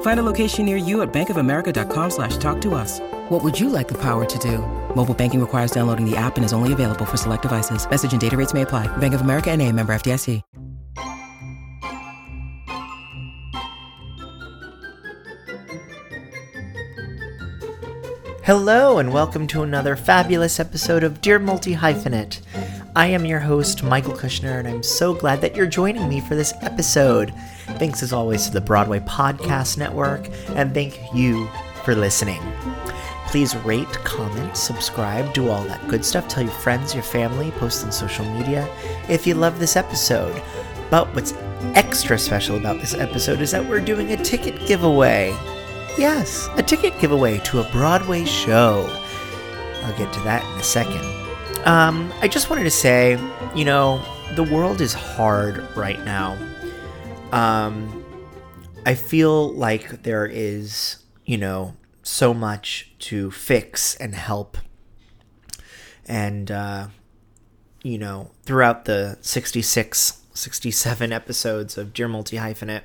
Find a location near you at bankofamerica.com slash talk to us. What would you like the power to do? Mobile banking requires downloading the app and is only available for select devices. Message and data rates may apply. Bank of America and a member FDIC. Hello, and welcome to another fabulous episode of Dear Multi Hyphenate. I am your host, Michael Kushner, and I'm so glad that you're joining me for this episode. Thanks as always to the Broadway Podcast Network, and thank you for listening. Please rate, comment, subscribe, do all that good stuff. Tell your friends, your family, post on social media if you love this episode. But what's extra special about this episode is that we're doing a ticket giveaway. Yes, a ticket giveaway to a Broadway show. I'll get to that in a second. Um, I just wanted to say, you know, the world is hard right now. Um, I feel like there is, you know, so much to fix and help. And, uh, you know, throughout the 66, 67 episodes of Dear Multi Hyphenate,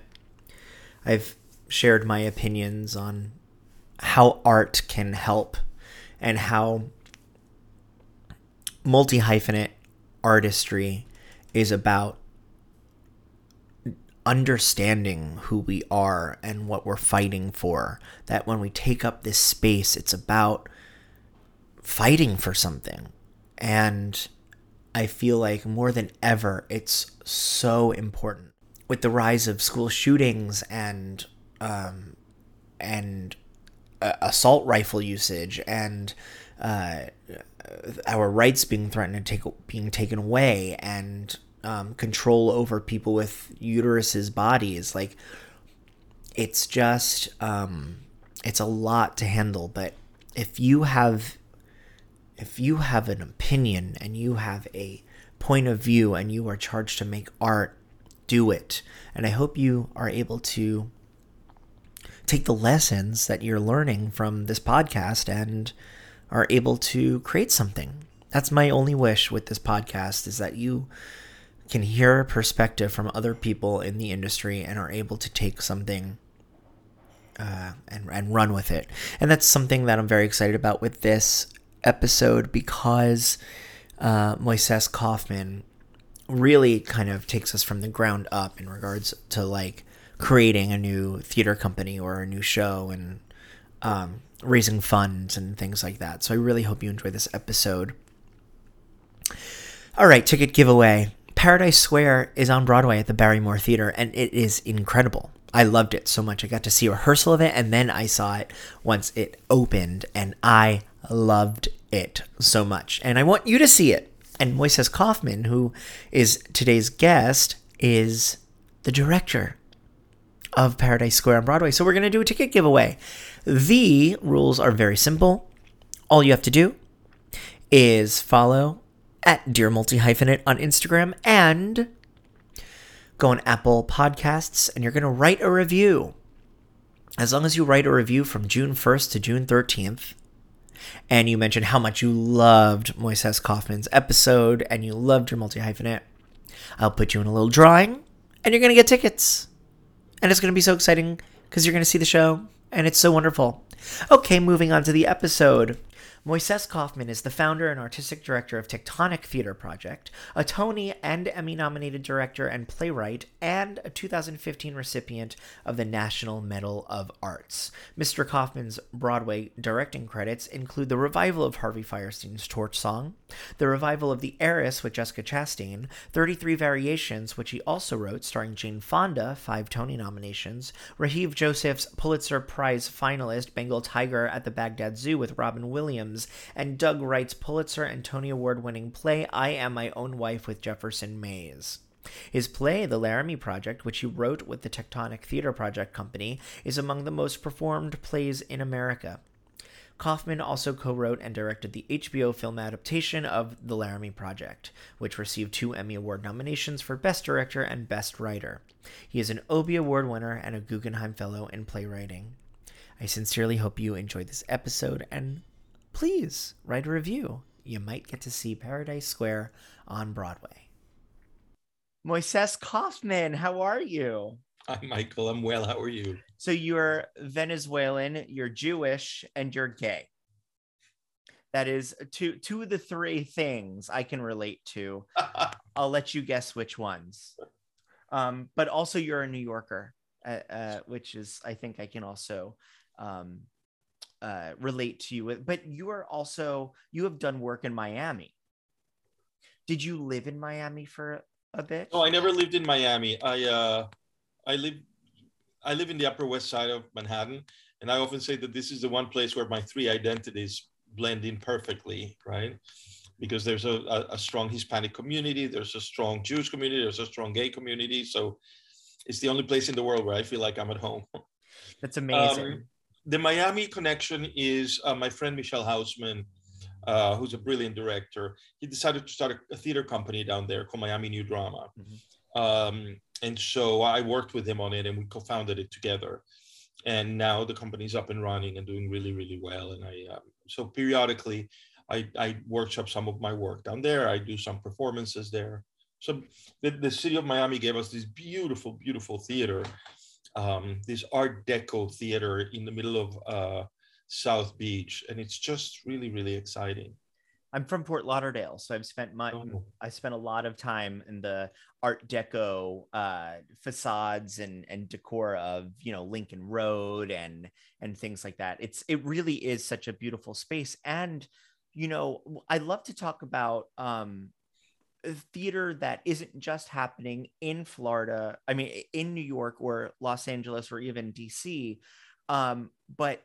I've shared my opinions on how art can help and how multi hyphenate artistry is about understanding who we are and what we're fighting for. That when we take up this space, it's about fighting for something. And I feel like more than ever, it's so important. With the rise of school shootings and um, and uh, assault rifle usage and uh, our rights being threatened and take, being taken away and um, control over people with uteruses bodies like it's just um, it's a lot to handle. But if you have if you have an opinion and you have a point of view and you are charged to make art do it. And i hope you are able to take the lessons that you're learning from this podcast and are able to create something. That's my only wish with this podcast is that you can hear a perspective from other people in the industry and are able to take something uh, and, and run with it. And that's something that I'm very excited about with this episode because uh, Moises Kaufman really kind of takes us from the ground up in regards to like creating a new theater company or a new show and um, raising funds and things like that. So I really hope you enjoy this episode. All right, ticket giveaway. Paradise Square is on Broadway at the Barrymore Theater, and it is incredible. I loved it so much. I got to see a rehearsal of it, and then I saw it once it opened, and I loved it so much. And I want you to see it. And Moises Kaufman, who is today's guest, is the director of Paradise Square on Broadway. So we're going to do a ticket giveaway. The rules are very simple. All you have to do is follow at Dear Multi on Instagram and go on Apple Podcasts and you're going to write a review. As long as you write a review from June 1st to June 13th, and you mention how much you loved Moises Kaufman's episode and you loved your multi hyphenate, I'll put you in a little drawing and you're going to get tickets and it's going to be so exciting because you're going to see the show, and it's so wonderful. Okay, moving on to the episode. Moises Kaufman is the founder and artistic director of Tectonic Theater Project, a Tony and Emmy nominated director and playwright, and a 2015 recipient of the National Medal of Arts. Mr. Kaufman's Broadway directing credits include the revival of Harvey Fierstein's Torch Song, the revival of The Heiress with Jessica Chastain, 33 Variations, which he also wrote, starring Jane Fonda, five Tony nominations, Rajiv Joseph's Pulitzer Prize finalist Bengal Tiger at the Baghdad Zoo with Robin Williams and Doug Wright's Pulitzer and Tony Award winning play I Am My Own Wife with Jefferson Mays. His play, The Laramie Project, which he wrote with the Tectonic Theater Project Company, is among the most performed plays in America. Kaufman also co wrote and directed the HBO film adaptation of The Laramie Project, which received two Emmy Award nominations for Best Director and Best Writer. He is an Obie Award winner and a Guggenheim Fellow in Playwriting. I sincerely hope you enjoyed this episode and please write a review. You might get to see Paradise Square on Broadway. Moises Kaufman, how are you? Hi, Michael. I'm well. How are you? So you're Venezuelan, you're Jewish, and you're gay. That is two two of the three things I can relate to. I'll let you guess which ones. Um, but also you're a New Yorker, uh, uh, which is I think I can also um, uh, relate to you with. But you are also you have done work in Miami. Did you live in Miami for a bit? No, I never lived in Miami. I uh, I live I live in the Upper West Side of Manhattan, and I often say that this is the one place where my three identities blend in perfectly, right? Because there's a, a, a strong Hispanic community, there's a strong Jewish community, there's a strong gay community. So it's the only place in the world where I feel like I'm at home. That's amazing. Um, the Miami connection is uh, my friend Michel Hausmann, uh, who's a brilliant director. He decided to start a, theater company down there called Miami New Drama. Mm-hmm. Um, and so I worked with him on it and we co-founded it together. And now the company's up and running and doing really, really well. And I, um, so periodically I, I workshop some of my work down there. I do some performances there. So the, the city of Miami gave us this beautiful, beautiful theater um, this Art Deco theater in the middle of uh, South Beach, and it's just really, really exciting. I'm from Fort Lauderdale, so I've spent my oh. I spent a lot of time in the Art Deco uh, facades and and decor of you know Lincoln Road and and things like that. It's it really is such a beautiful space, and you know I love to talk about um, theater that isn't just happening in Florida, I mean, in New York or Los Angeles or even DC, um, but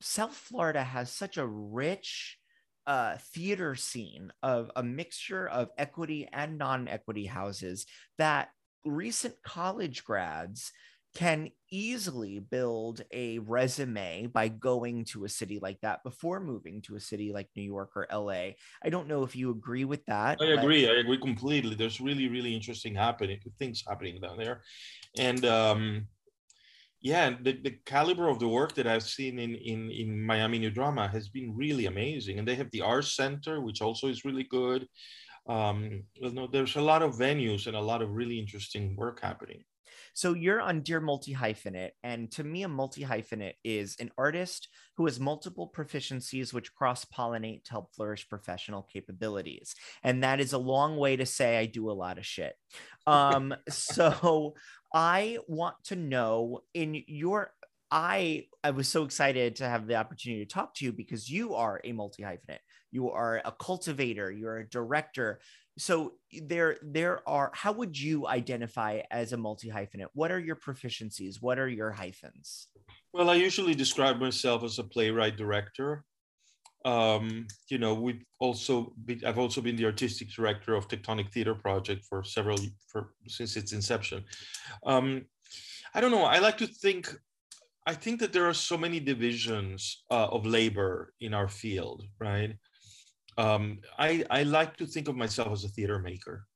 South Florida has such a rich uh, theater scene of a mixture of equity and non equity houses that recent college grads can easily build a resume by going to a city like that before moving to a city like New York or LA. I don't know if you agree with that. I agree. I agree completely. There's really, really interesting happening things happening down there. And um, yeah, the, the caliber of the work that I've seen in, in, in Miami New Drama has been really amazing. And they have the Arts Center, which also is really good. Um, you know, there's a lot of venues and a lot of really interesting work happening. So you're on Dear Multi Hyphenate, and to me, a multi hyphenate is an artist who has multiple proficiencies which cross pollinate to help flourish professional capabilities. And that is a long way to say I do a lot of shit. Um, so I want to know in your I I was so excited to have the opportunity to talk to you because you are a multi hyphenate. You are a cultivator. You're a director so there there are how would you identify as a multi hyphenate what are your proficiencies? What are your hyphens? Well i usually describe myself as a playwright director. Um, you know we've also been, i've also been the artistic director of tectonic theater project for several for since its inception. Um, i don't know i like to think i think that there are so many divisions uh, of labor in our field right um, I, I like to think of myself as a theater maker.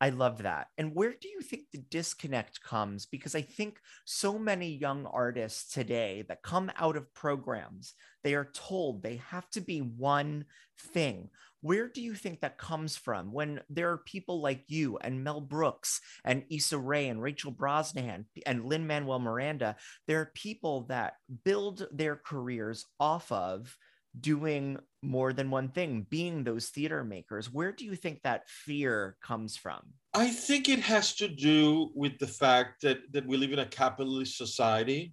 I love that. And where do you think the disconnect comes? Because I think so many young artists today that come out of programs, they are told they have to be one thing. Where do you think that comes from when there are people like you and Mel Brooks and Issa Rae and Rachel Brosnahan and Lin-Manuel Miranda? There are people that build their careers off of doing more than one thing, being those theater makers. Where do you think that fear comes from? I think it has to do with the fact that, that we live in a capitalist society.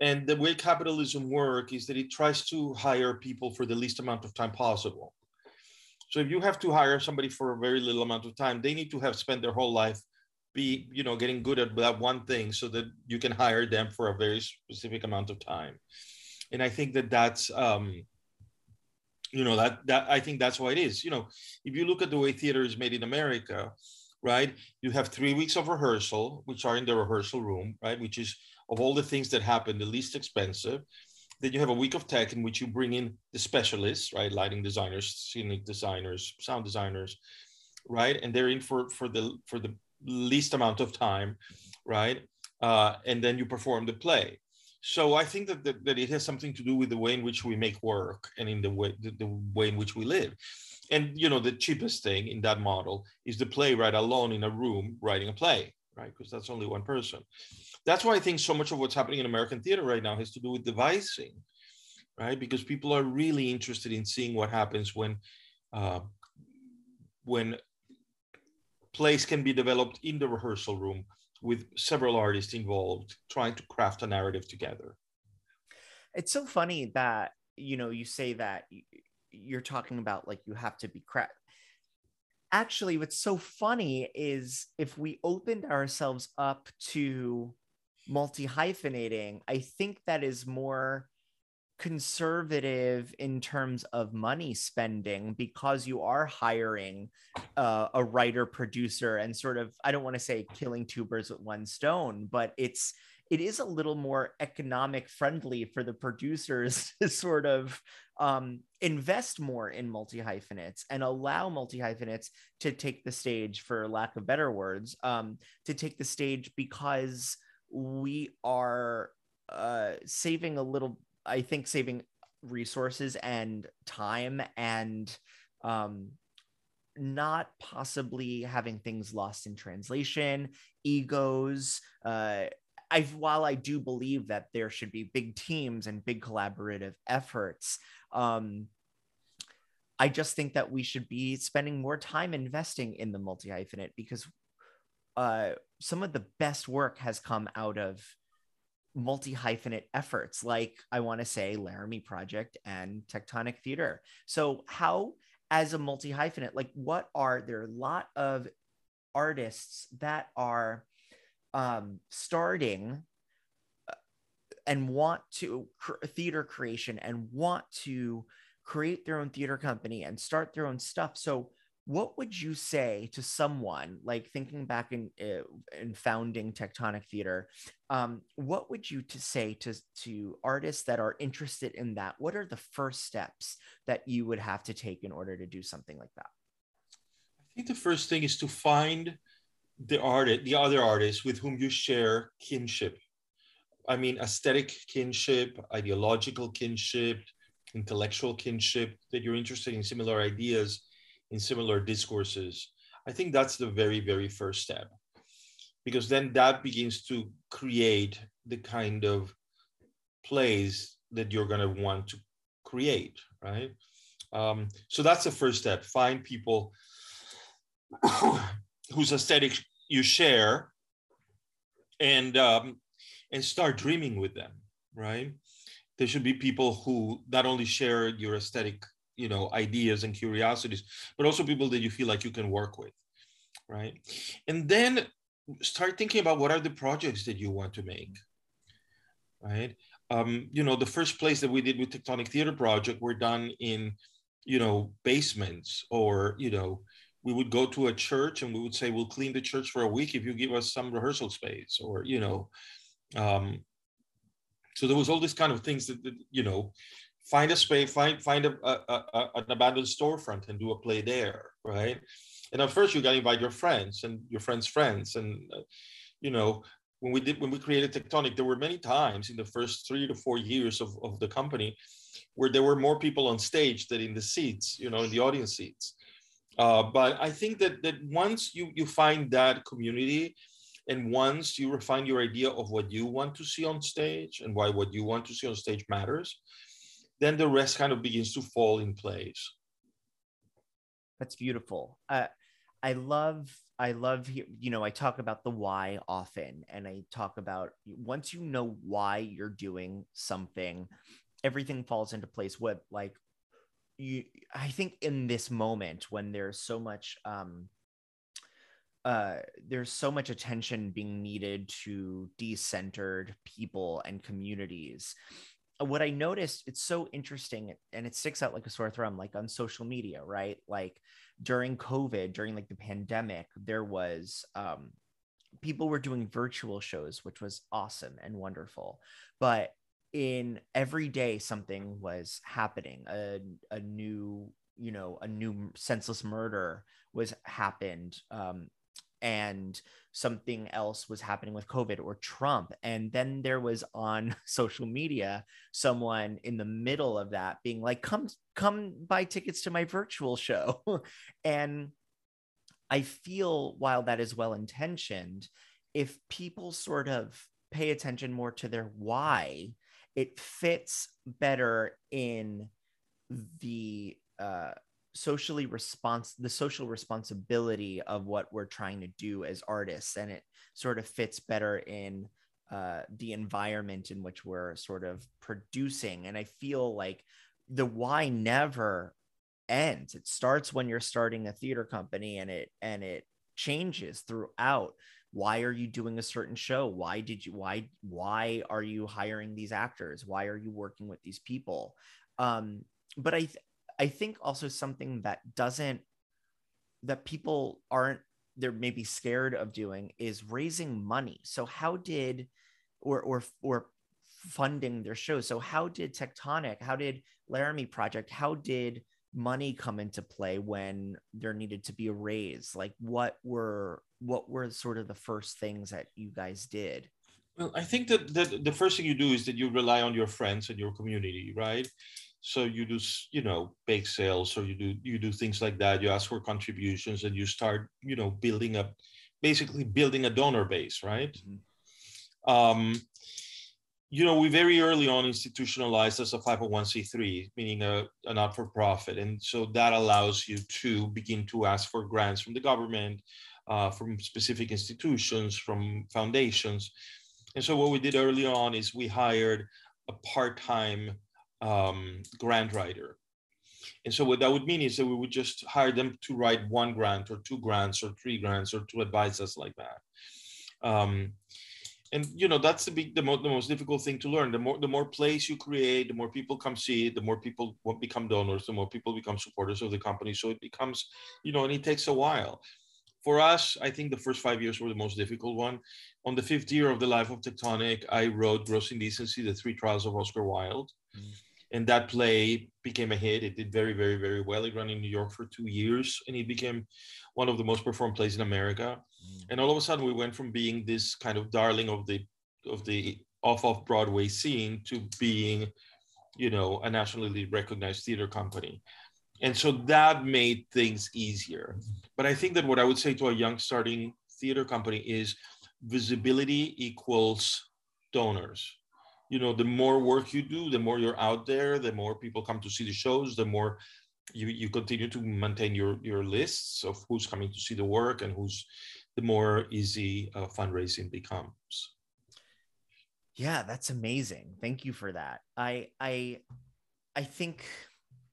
And the way capitalism works is that it tries to hire people for the least amount of time possible. So if you have to hire somebody for a very little amount of time, they need to have spent their whole life be, you know, getting good at that one thing so that you can hire them for a very specific amount of time and I think that that's um, you know that that I think that's why it is. You know, if you look at the way theater is made in America, right? You have three weeks of rehearsal, which are in the rehearsal room, right? Which is of all the things that happen, the least expensive. Then you have a week of tech in which you bring in the specialists, right? Lighting designers, scenic designers, sound designers, right? And they're in for for the for the least amount of time, right? Uh, and then you perform the play so I think that, that, that, it has something to do with the way in which we make work and in the way the, the, way in which we live. And you know, the cheapest thing in that model is the playwright alone in a room writing a play, right? Because that's only one person. That's why I think so much of what's happening in American theater right now has to do with devising, right? Because people are really interested in seeing what happens when uh, when plays can be developed in the rehearsal room with several artists involved trying to craft a narrative together. It's so funny that you know you say that you're talking about like you have to be craft. Actually, what's so funny is if we opened ourselves up to multi hyphenating, I think that is more conservative in terms of money spending because you are hiring uh, a writer producer and sort of i don't want to say killing two birds with one stone but it's it is a little more economic friendly for the producers to sort of um, invest more in multi hyphenates and allow multi hyphenates to take the stage, for lack of better words, um, to take the stage because we are uh, saving a little I think saving resources and time and um, not possibly having things lost in translation, egos. Uh, I while I do believe that there should be big teams and big collaborative efforts, um, I just think that we should be spending more time investing in the multi hyphenate because uh, some of the best work has come out of multi hyphenate efforts like I want to say Laramie Project and Tectonic Theater. So, how, as a multi hyphenate, like what are there are a lot of artists that are um, starting uh, and want to cr- theater creation and want to create their own theater company and start their own stuff. So, what would you say to someone like thinking back in uh, in founding tectonic theater um, what would you to say to to artists that are interested in that? What are the first steps that you would have to take in order to do something like that? I think the first thing is to find the artist the other artists with whom you share kinship. I mean aesthetic kinship ideological kinship intellectual kinship that you're interested in similar ideas in similar discourses, I think that's the very, very first step. Because then that begins to create the kind of plays that you're going to want to create, right? Um, so that's the first step. Find people whose aesthetic you share and um, and start dreaming with them, right? There should be people who not only share your aesthetic you know ideas and curiosities but also people that you feel like you can work with right? And then start thinking about what are the projects that you want to make right? Um, you know the first place that we did with tectonic theater project were done in you know basements or you know we would go to a church and we would say we'll clean the church for a week if you give us some rehearsal space or you know um, so there was all these kind of things that, that you know find a space, find find a, a, a, an abandoned storefront and do a play there, right? And at first you got to invite your friends and your friends' friends, and uh, you know when we did when we created Tectonic, there were many times in the first three to four years of, of the company where there were more people on stage than in the seats, you know, in the audience seats. Uh, but I think that that once you you find that community, and once you refine your idea of what you want to see on stage and why what you want to see on stage matters, then the rest kind of begins to fall in place. That's beautiful. Uh, I love, I love, you know, I talk about the why often, and I talk about once you know why you're doing something, everything falls into place. What, like, you, I think in this moment when there's so much, um, uh, there's so much attention being needed to decentered people and communities what I noticed, it's so interesting and it sticks out like a sore thumb, like on social media, right? Like during COVID, during like the pandemic, there was um, people were doing virtual shows, which was awesome and wonderful. But in every day, something was happening. A, a new, you know, a new senseless murder was happened. Um, and something else was happening with COVID or Trump. And then there was on social media someone in the middle of that being like, come, come buy tickets to my virtual show. and I feel while that is well intentioned, if people sort of pay attention more to their why, it fits better in the uh, socially response the social responsibility of what we're trying to do as artists and it sort of fits better in uh, the environment in which we're sort of producing and i feel like the why never ends. It starts when you're starting a theater company and it and it changes throughout. Why are you doing a certain show? Why did you why why are you hiring these actors? Why are you working with these people? Um but i I think also something that doesn't that people aren't they're maybe scared of doing is raising money. So how did or or or funding their shows. So how did Tectonic, how did Laramie Project, how did money come into play when there needed to be a raise? Like what were what were sort of the first things that you guys did? Well, I think that, that the first thing you do is that you rely on your friends and your community, right? So you do you know bake sales or you do you do things like that. You ask for contributions and you start you know building up basically building a donor base right? Mm-hmm. um, you know we very early on institutionalized as a 501c3 meaning a, a not-for-profit. And so that allows you to begin to ask for grants from the government uh, from specific institutions from foundations. And so what we did early on is we hired a part-time um, grant writer. And so what that would mean is that we would just hire them to write one grant or two grants or three grants or to advise us like that. Um, and you know that's the big the, mo- the most difficult thing to learn. The more the more plays you create the more people come see it the more people become donors the more people become supporters of the company. So it becomes you know and it takes a while. For us i think the first five years were the most difficult one. On the fifth year of the life of tectonic i wrote gross indecency the three trials of oscar wilde. Mm-hmm and that play became a hit. It did very, very, very well. It ran in New York for two years, and it became one of the most performed plays in America. Mm. And all of a sudden, we went from being this kind of darling of the of the off off Broadway scene to being, you know, a nationally recognized theater company. And so that made things easier. But I think that what I would say to a young starting theater company is visibility equals donors you know the more work you do the more you're out there the more people come to see the shows the more you, you continue to maintain your your lists of who's coming to see the work and who's the more easy uh, fundraising becomes. Yeah that's amazing. Thank you for that. I i i think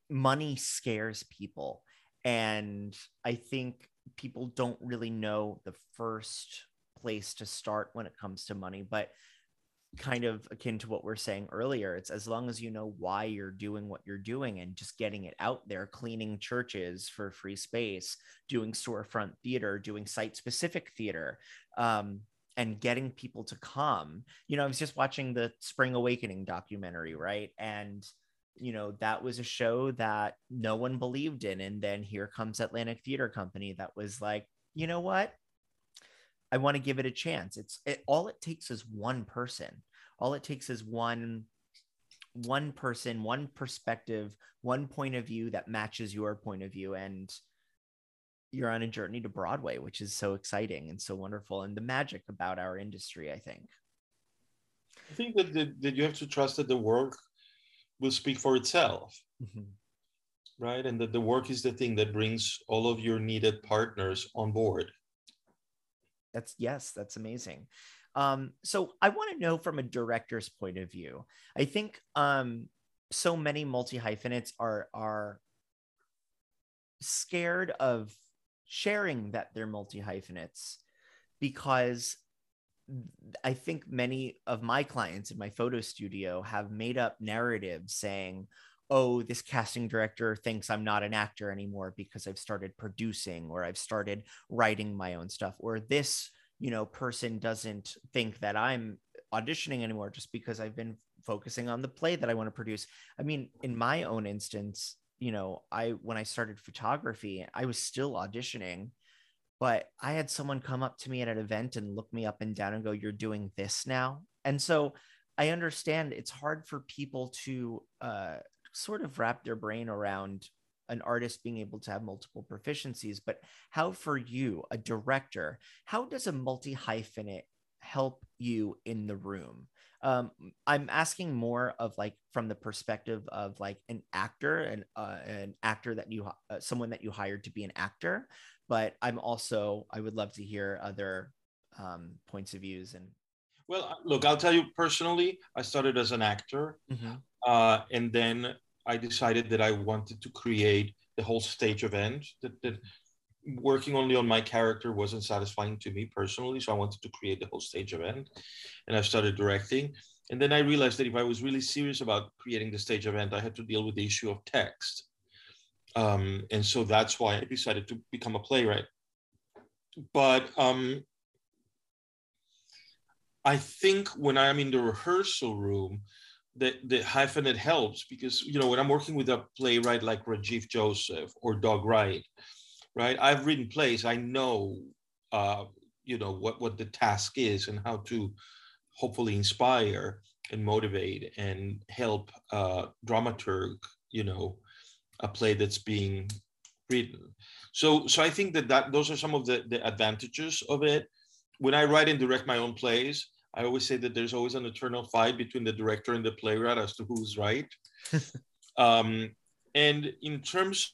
money scares people and i think people don't really know the first place to start when it comes to money but kind of akin to what we're saying earlier. It's as long as you know why you're doing what you're doing and just getting it out there, cleaning churches for free space, doing storefront theater, doing site specific theater, um, and getting people to come. You know, I was just watching the Spring Awakening documentary, right? And you know that was a show that no one believed in and then here comes atlantic theater company that was like you know what I want to give it a chance. It's it, all it takes is one person. All it takes is one one person, one perspective, one point of view that matches your point of view and you're on a journey to Broadway, which is so exciting and so wonderful and the magic about our industry, I think. I think that, that, that you have to trust that the work will speak for itself Mhm. right and that the work is the thing that brings all of your needed partners on board That's yes, that's amazing. Um, so I want to know from a director's point of view. I think um, so many multi hyphenates are are scared of sharing that they're multi hyphenates because I think many of my clients in my photo studio have made up narratives saying, oh, this casting director thinks I'm not an actor anymore because I've started producing or I've started writing my own stuff, or this, you know, person doesn't think that I'm auditioning anymore just because I've been focusing on the play that I want to produce. I mean, in my own instance, you know, I when I started photography, I was still auditioning, but I had someone come up to me at an event and look me up and down and go, "You're doing this now," and so I understand it's hard for people to uh, sort of wrap their brain around an artist being able to have multiple proficiencies. But how, for you, a director, how does a multi hyphenate help you in the room? Um, I'm asking more of like from the perspective of like an actor and uh, an actor that you uh, someone that you hired to be an actor, but I'm also I would love to hear other um, points of views and well look i'll tell you personally i started as an actor uh, and then I decided that I wanted to create the whole stage event. That, that working only on my character wasn't satisfying to me personally, so I wanted to create the whole stage event, and I started directing. And then I realized that if I was really serious about creating the stage event, I had to deal with the issue of text. Um, and so that's why I decided to become a playwright. But um, I think when I'm in the rehearsal room, the, the hyphenate helps because you know when I'm working with a playwright like Rajiv Joseph or Doug Wright, right? I've written plays. I know uh, you know what what the task is and how to hopefully inspire and motivate and help uh, dramaturg you know a play that's being written. So so I think that that those are some of the the advantages of it. When I write and direct my own plays, I always say that there's always an eternal fight between the director and the playwright as to who's right. um, and in terms,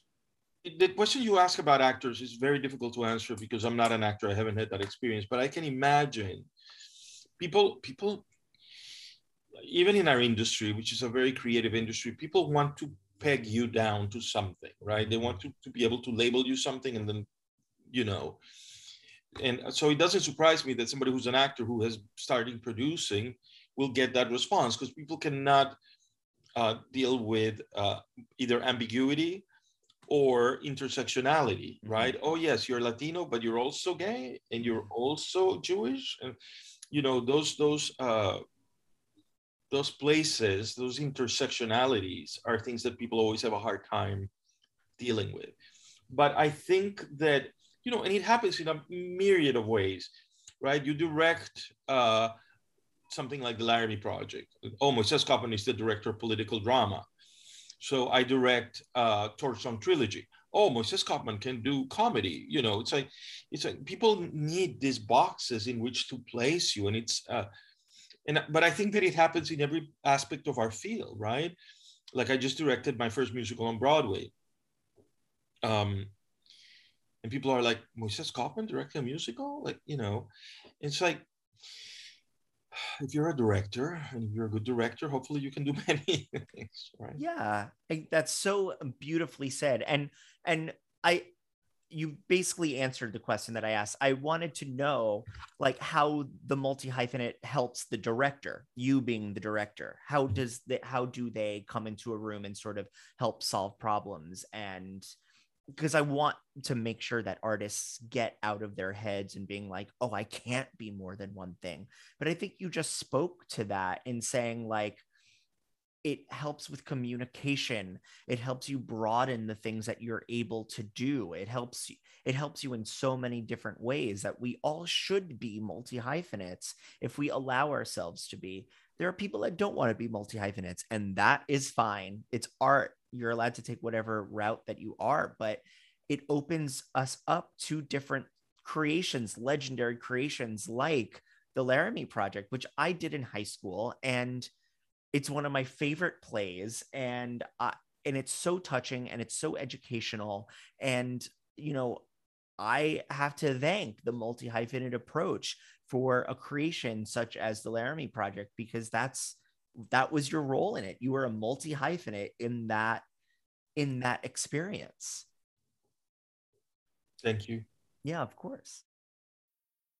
the question you ask about actors is very difficult to answer because I'm not an actor. I haven't had that experience, but I can imagine people, people, even in our industry, which is a very creative industry, people want to peg you down to something, right? They want to, to be able to label you something and then, you know, and so it doesn't surprise me that somebody who's an actor who has started producing will get that response because people cannot uh, deal with uh, either ambiguity or intersectionality right? Oh yes you're latino but you're also gay and you're also jewish and you know those those uh, those places those intersectionalities are things that people always have a hard time dealing with. But i think that you know, and it happens in a myriad of ways, right? You direct uh, something like the Laramie Project. Oh, Moises is the director of political drama. So I direct uh, Torch Song Trilogy. Oh, Moises Kaufman can do comedy. You know, it's like, it's like people need these boxes in which to place you. And it's, uh, and, but I think that it happens in every aspect of our field, right? Like I just directed my first musical on Broadway. Um, and people are like, Moises Kaufman directing a musical? Like, you know, it's like, if you're a director and you're a good director, hopefully you can do many things, right? Yeah, I, that's so beautifully said. And and I you basically answered the question that I asked. I wanted to know like how the multi hyphenate helps the director, you being the director. How does the how do they come into a room and sort of help solve problems and because I want to make sure that artists get out of their heads and being like, oh, I can't be more than one thing. But I think you just spoke to that in saying, like, it helps with communication. It helps you broaden the things that you're able to do. It helps you it helps you in so many different ways that we all should be multi hyphenates if we allow ourselves to be. There are people that don't want to be multi hyphenates and that is fine. It's art you're allowed to take whatever route that you are but it opens us up to different creations legendary creations like the laramie project which i did in high school and it's one of my favorite plays and uh, and it's so touching and it's so educational and you know i have to thank the multi hyphenate approach for a creation such as the laramie project because that's that was your role in it. You were a multi hyphenate in that in that experience. Thank you. Yeah of course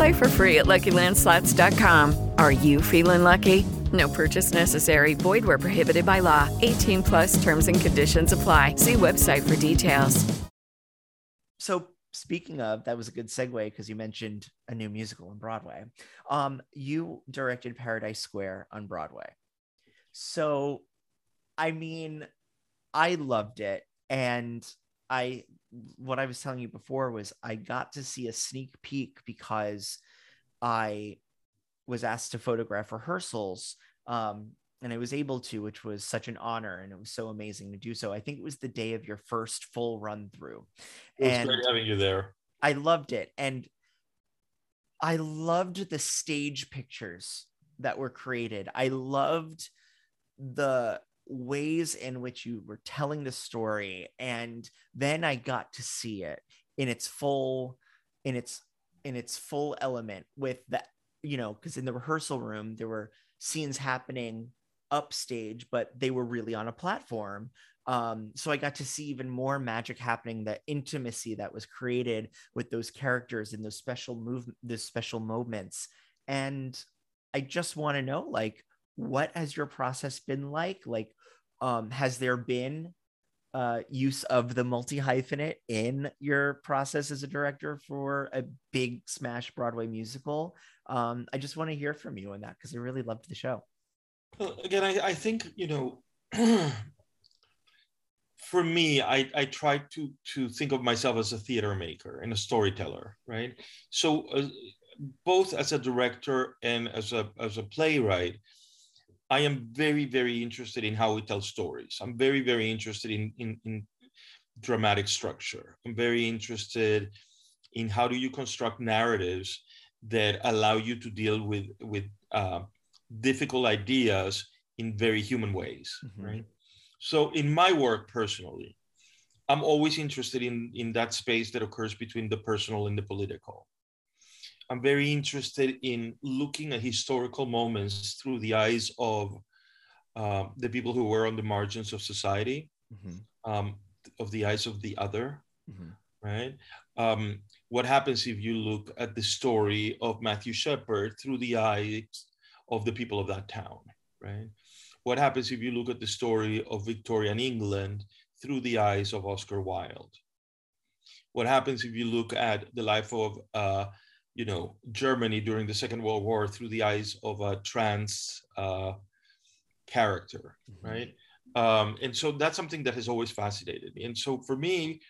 Play for free at LuckyLandSlots.com. Are you feeling lucky? No purchase necessary. Void where prohibited by law. 18 plus terms and conditions apply. See website for details. So speaking of, that was a good segue because you mentioned a new musical on Broadway. Um, you directed Paradise Square on Broadway. So, I mean, I loved it. And I, what I was telling you before was I got to see a sneak peek because I was asked to photograph rehearsals um, and I was able to, which was such an honor, and it was so amazing to do so. I think it was the day of your first full run through. It was and great having you there. I loved it, and I loved the stage pictures that were created. I loved the ways in which you were telling the story, and then I got to see it in its full, in its in its full element with the you know, because in the rehearsal room, there were scenes happening upstage, but they were really on a platform. Um, so I got to see even more magic happening, the intimacy that was created with those characters in those special move, those special moments. And I just want to know, like, what has your process been like? Like, um, has there been uh, use of the multi hyphenate in your process as a director for a big smash Broadway musical? Um, I just want to hear from you on that because I really loved the show. Well, again, I, I think you know, for me, I I try to to think of myself as a theater maker and a storyteller, right? So uh, both as a director and as a as a playwright, I am very, very interested in how we tell stories. I'm very, very interested in, in, in dramatic structure. I'm very interested in how do you construct narratives that allow you to deal with with uh, difficult ideas in very human ways, mm-hmm. right? So in my work personally, I'm always interested in in that space that occurs between the personal and the political. I'm very interested in looking at historical moments through the eyes of uh, the people who were on the margins of society, mm-hmm. um, of the eyes of the other, mm-hmm. right? Um, what happens if you look at the story of Matthew Shepard through the eyes of the people of that town, right? What happens if you look at the story of Victorian England through the eyes of Oscar Wilde? What happens if you look at the life of uh, you know, Germany during the Second World War through the eyes of a trans uh, character, mm-hmm. right? Um, and so that's something that has always fascinated me. And so for me,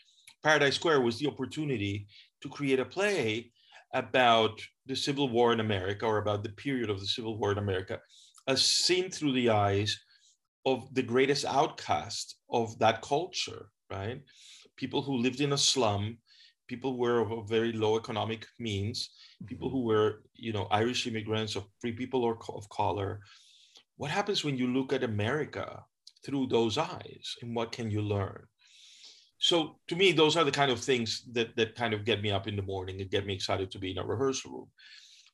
Paradise Square was the opportunity to create a play about the Civil War in America or about the period of the Civil War in America, as seen through the eyes of the greatest outcast of that culture, right? People who lived in a slum, people were of very low economic means, people mm-hmm. who were, you know, Irish immigrants or free people or of color. What happens when you look at America through those eyes, and what can you learn? So to me, those are the kind of things that that kind of get me up in the morning and get me excited to be in a rehearsal room.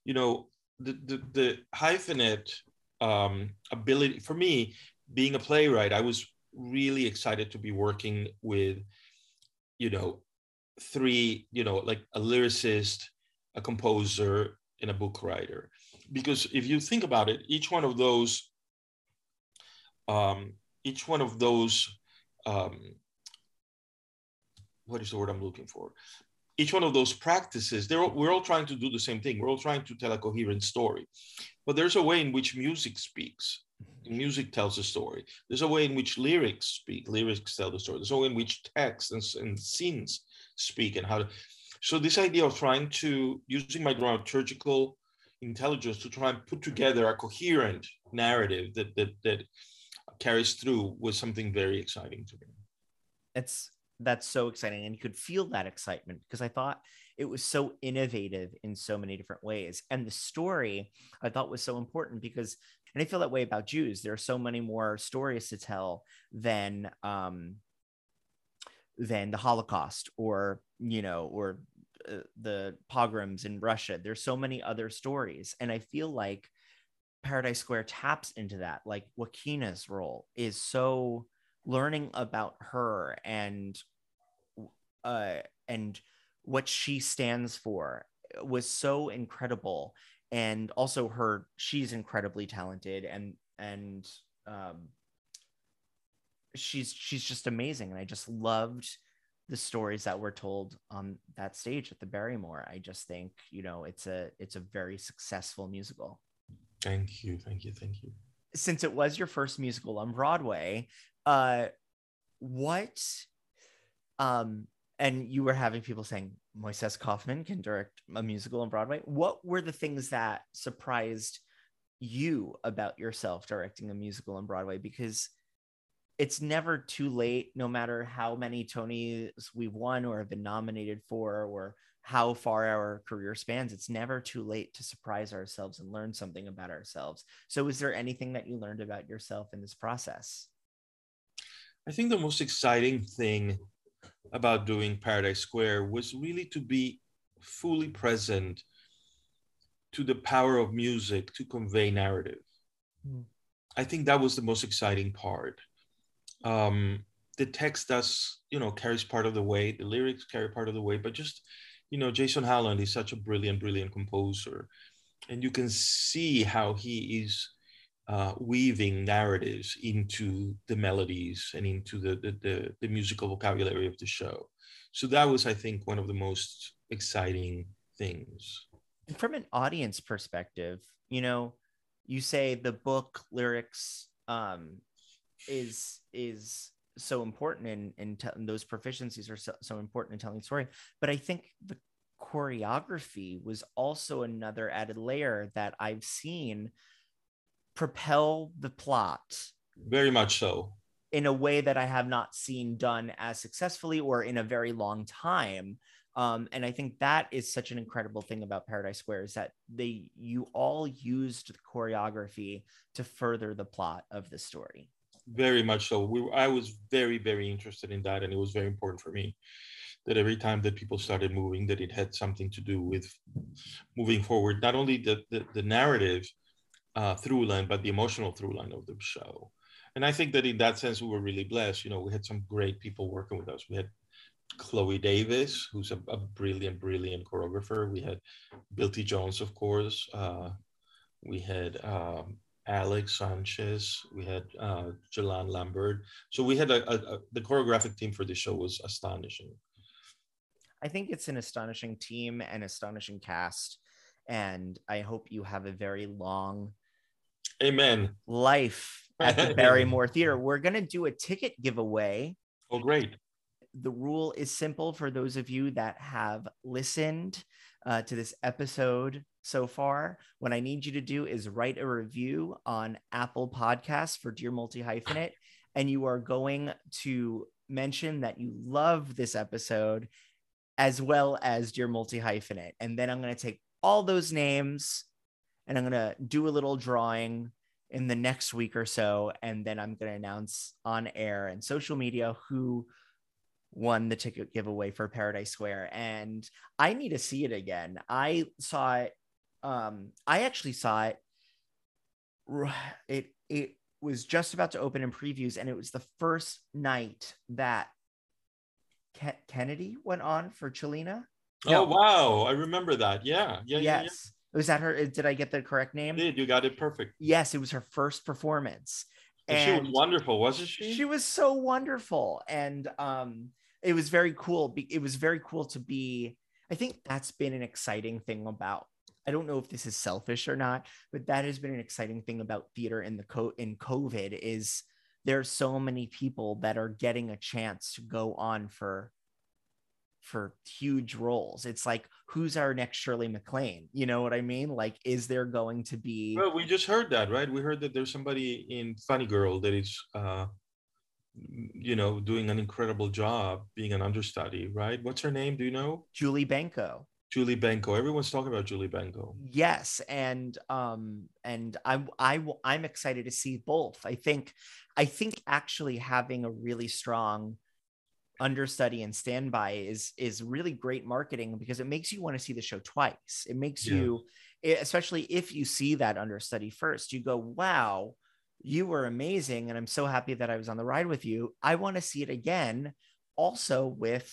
You know, the the, the hyphenate um, ability for me, being a playwright, I was really excited to be working with, you know, three, you know, like a lyricist, a composer, and a book writer. Because if you think about it, each one of those, um, each one of those, um, what is the word I'm looking for? Each one of those practices, they're, we're all trying to do the same thing. We're all trying to tell a coherent story. But there's a way in which music speaks. Music tells a story. There's a way in which lyrics speak. Lyrics tell the story. There's a way in which text and, and scenes speak and how to. So this idea of trying to using my dramaturgical intelligence to try and put together a coherent narrative that that that carries through was something very exciting to me. It's that's so exciting and you could feel that excitement because i thought it was so innovative in so many different ways and the story i thought was so important because and i feel that way about jews there are so many more stories to tell than um than the holocaust or you know or uh, the pogroms in russia. There's so many other stories and i feel like paradise square taps into that. Like Joaquina's role is so learning about her and uh and what she stands for was so incredible. And also her she's incredibly talented and and um she's she's just amazing. And i just loved the stories that were told on that stage at the barrymore. I just think you know it's a it's a very successful musical. Thank you. Thank you. Thank you. Since it was your first musical on broadway uh what um and you were having people saying Moises Kaufman can direct a musical on Broadway. What were the things that surprised you about yourself directing a musical on Broadway? Because it's never too late, no matter how many Tonys we've won or have been nominated for, or how far our career spans. It's never too late to surprise ourselves and learn something about ourselves. So, is there anything that you learned about yourself in this process? I think the most exciting thing about doing Paradise Square was really to be fully present to the power of music to convey narrative. Mm. I think that was the most exciting part. Um, the text does, you know, carries part of the way, the lyrics carry part of the way, but just, you know, Jason Howland is such a brilliant, brilliant composer. And you can see how he is uh, weaving narratives into the melodies and into the, the, the, the, musical vocabulary of the show. So that was, I think, one of the most exciting things. From an audience perspective, you know, you say the book lyrics um, is is so important and and, te- those proficiencies are so, so important in telling story. But I think the choreography was also another added layer that I've seen propel the plot very much so. in a way that i have not seen done as successfully or in a very long time. Um, and i think that is such an incredible thing about paradise square is that they you all used the choreography to further the plot of the story very much so we, i was very very interested in that and it was very important for me that every time that people started moving that it had something to do with moving forward not only the, the, the narrative uh, through line, but the emotional through line of the show. And I think that in that sense, we were really blessed. You know, we had some great people working with us. We had Chloe Davis, who's a, a brilliant, brilliant choreographer. We had Bill T. Jones, of course. Uh, we had um, Alex Sanchez. We had uh, Jalan Lambert. So we had a, a, a, the choreographic team for this show was astonishing. I think it's an astonishing team and astonishing cast. And I hope you have a very long Amen. Life at the Barrymore Theater. We're going to do a ticket giveaway. Oh, great. The rule is simple for those of you that have listened uh, to this episode so far. What I need you to do is write a review on Apple Podcasts for Dear Multi Hyphenate, and you are going to mention that you love this episode as well as Dear Multi Hyphenate. And then I'm going to take all those names and I'm going to do a little drawing in the next week or so. And then I'm going to announce on air and social media who won the ticket giveaway for Paradise Square. And I need to see it again. I saw it. Um, I actually saw it. It, it was just about to open in previews, and it was the first night that Ke- Kennedy went on for Chilina. Oh, no. Oh wow, I remember that. Yeah, yeah, yes. Yeah, yeah Was that her? Did I get the correct name? Did you got it perfect? Yes, it was her first performance. And she was wonderful, wasn't she? She was so wonderful, and um, it was very cool. be- It was very cool to be. I think that's been an exciting thing about. I don't know if this is selfish or not, but that has been an exciting thing about theater in the co in COVID is there's so many people that are getting a chance to go on for for huge roles. It's like who's our next Shirley MacLaine? You know what I mean? Like, is there going to be Well, we just heard that, right? We heard that there's somebody in Funny Girl that is, uh, you know, doing an incredible job being an understudy, right? What's her name? Do you know? Julie Benko? Julie Benko. Everyone's talking about Julie Benko. yes and um and i'm i i'm excited to see both i think i think actually having a really strong understudy and standby is is really great marketing because it makes you want to see the show twice it makes Yeah. you especially if you see that understudy first you go wow you were amazing and i'm so happy that i was on the ride with you i want to see it again also with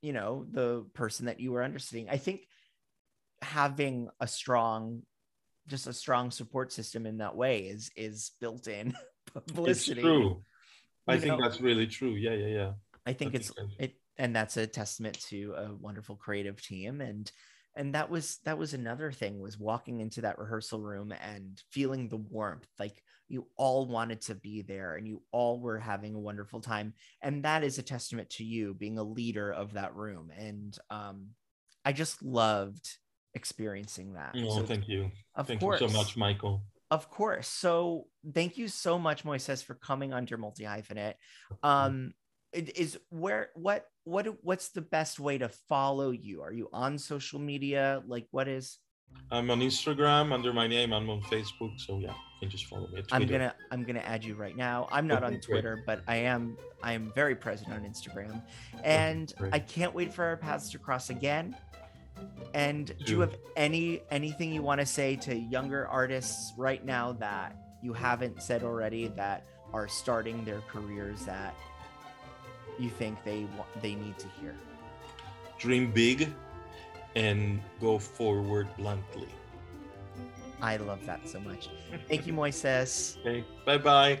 you know the person that you were understudying i think having a strong just a strong support system in that way is is built in publicity It's true. I You think know, that's really true. Yeah, yeah, yeah. I think it's it and that's a testament to a wonderful creative team and and that was that was another thing was walking into that rehearsal room and feeling the warmth like you all wanted to be there and you all were having a wonderful time and that is a testament to you being a leader of that room and um i just loved experiencing that Oh, So thank you. of thank course you so much, Michael. of course. So thank you so much, Moises, for coming under multi hyphenate. Um, is where what what what's the best way to follow you? Are you on social media? Like what is? I'm on Instagram under my name. I'm on Facebook. So yeah, you can just follow me. I'm gonna I'm gonna add you right now. I'm not Okay, on great. Twitter, but I am I am very present on Instagram, and great. I can't wait for our paths to cross again. And do you have any anything you want to say to younger artists right now that you haven't said already that are starting their careers that you think they wa- they need to hear? Dream big and go forward bluntly. I love that so much. Thank you, Moises. Okay. Bye bye.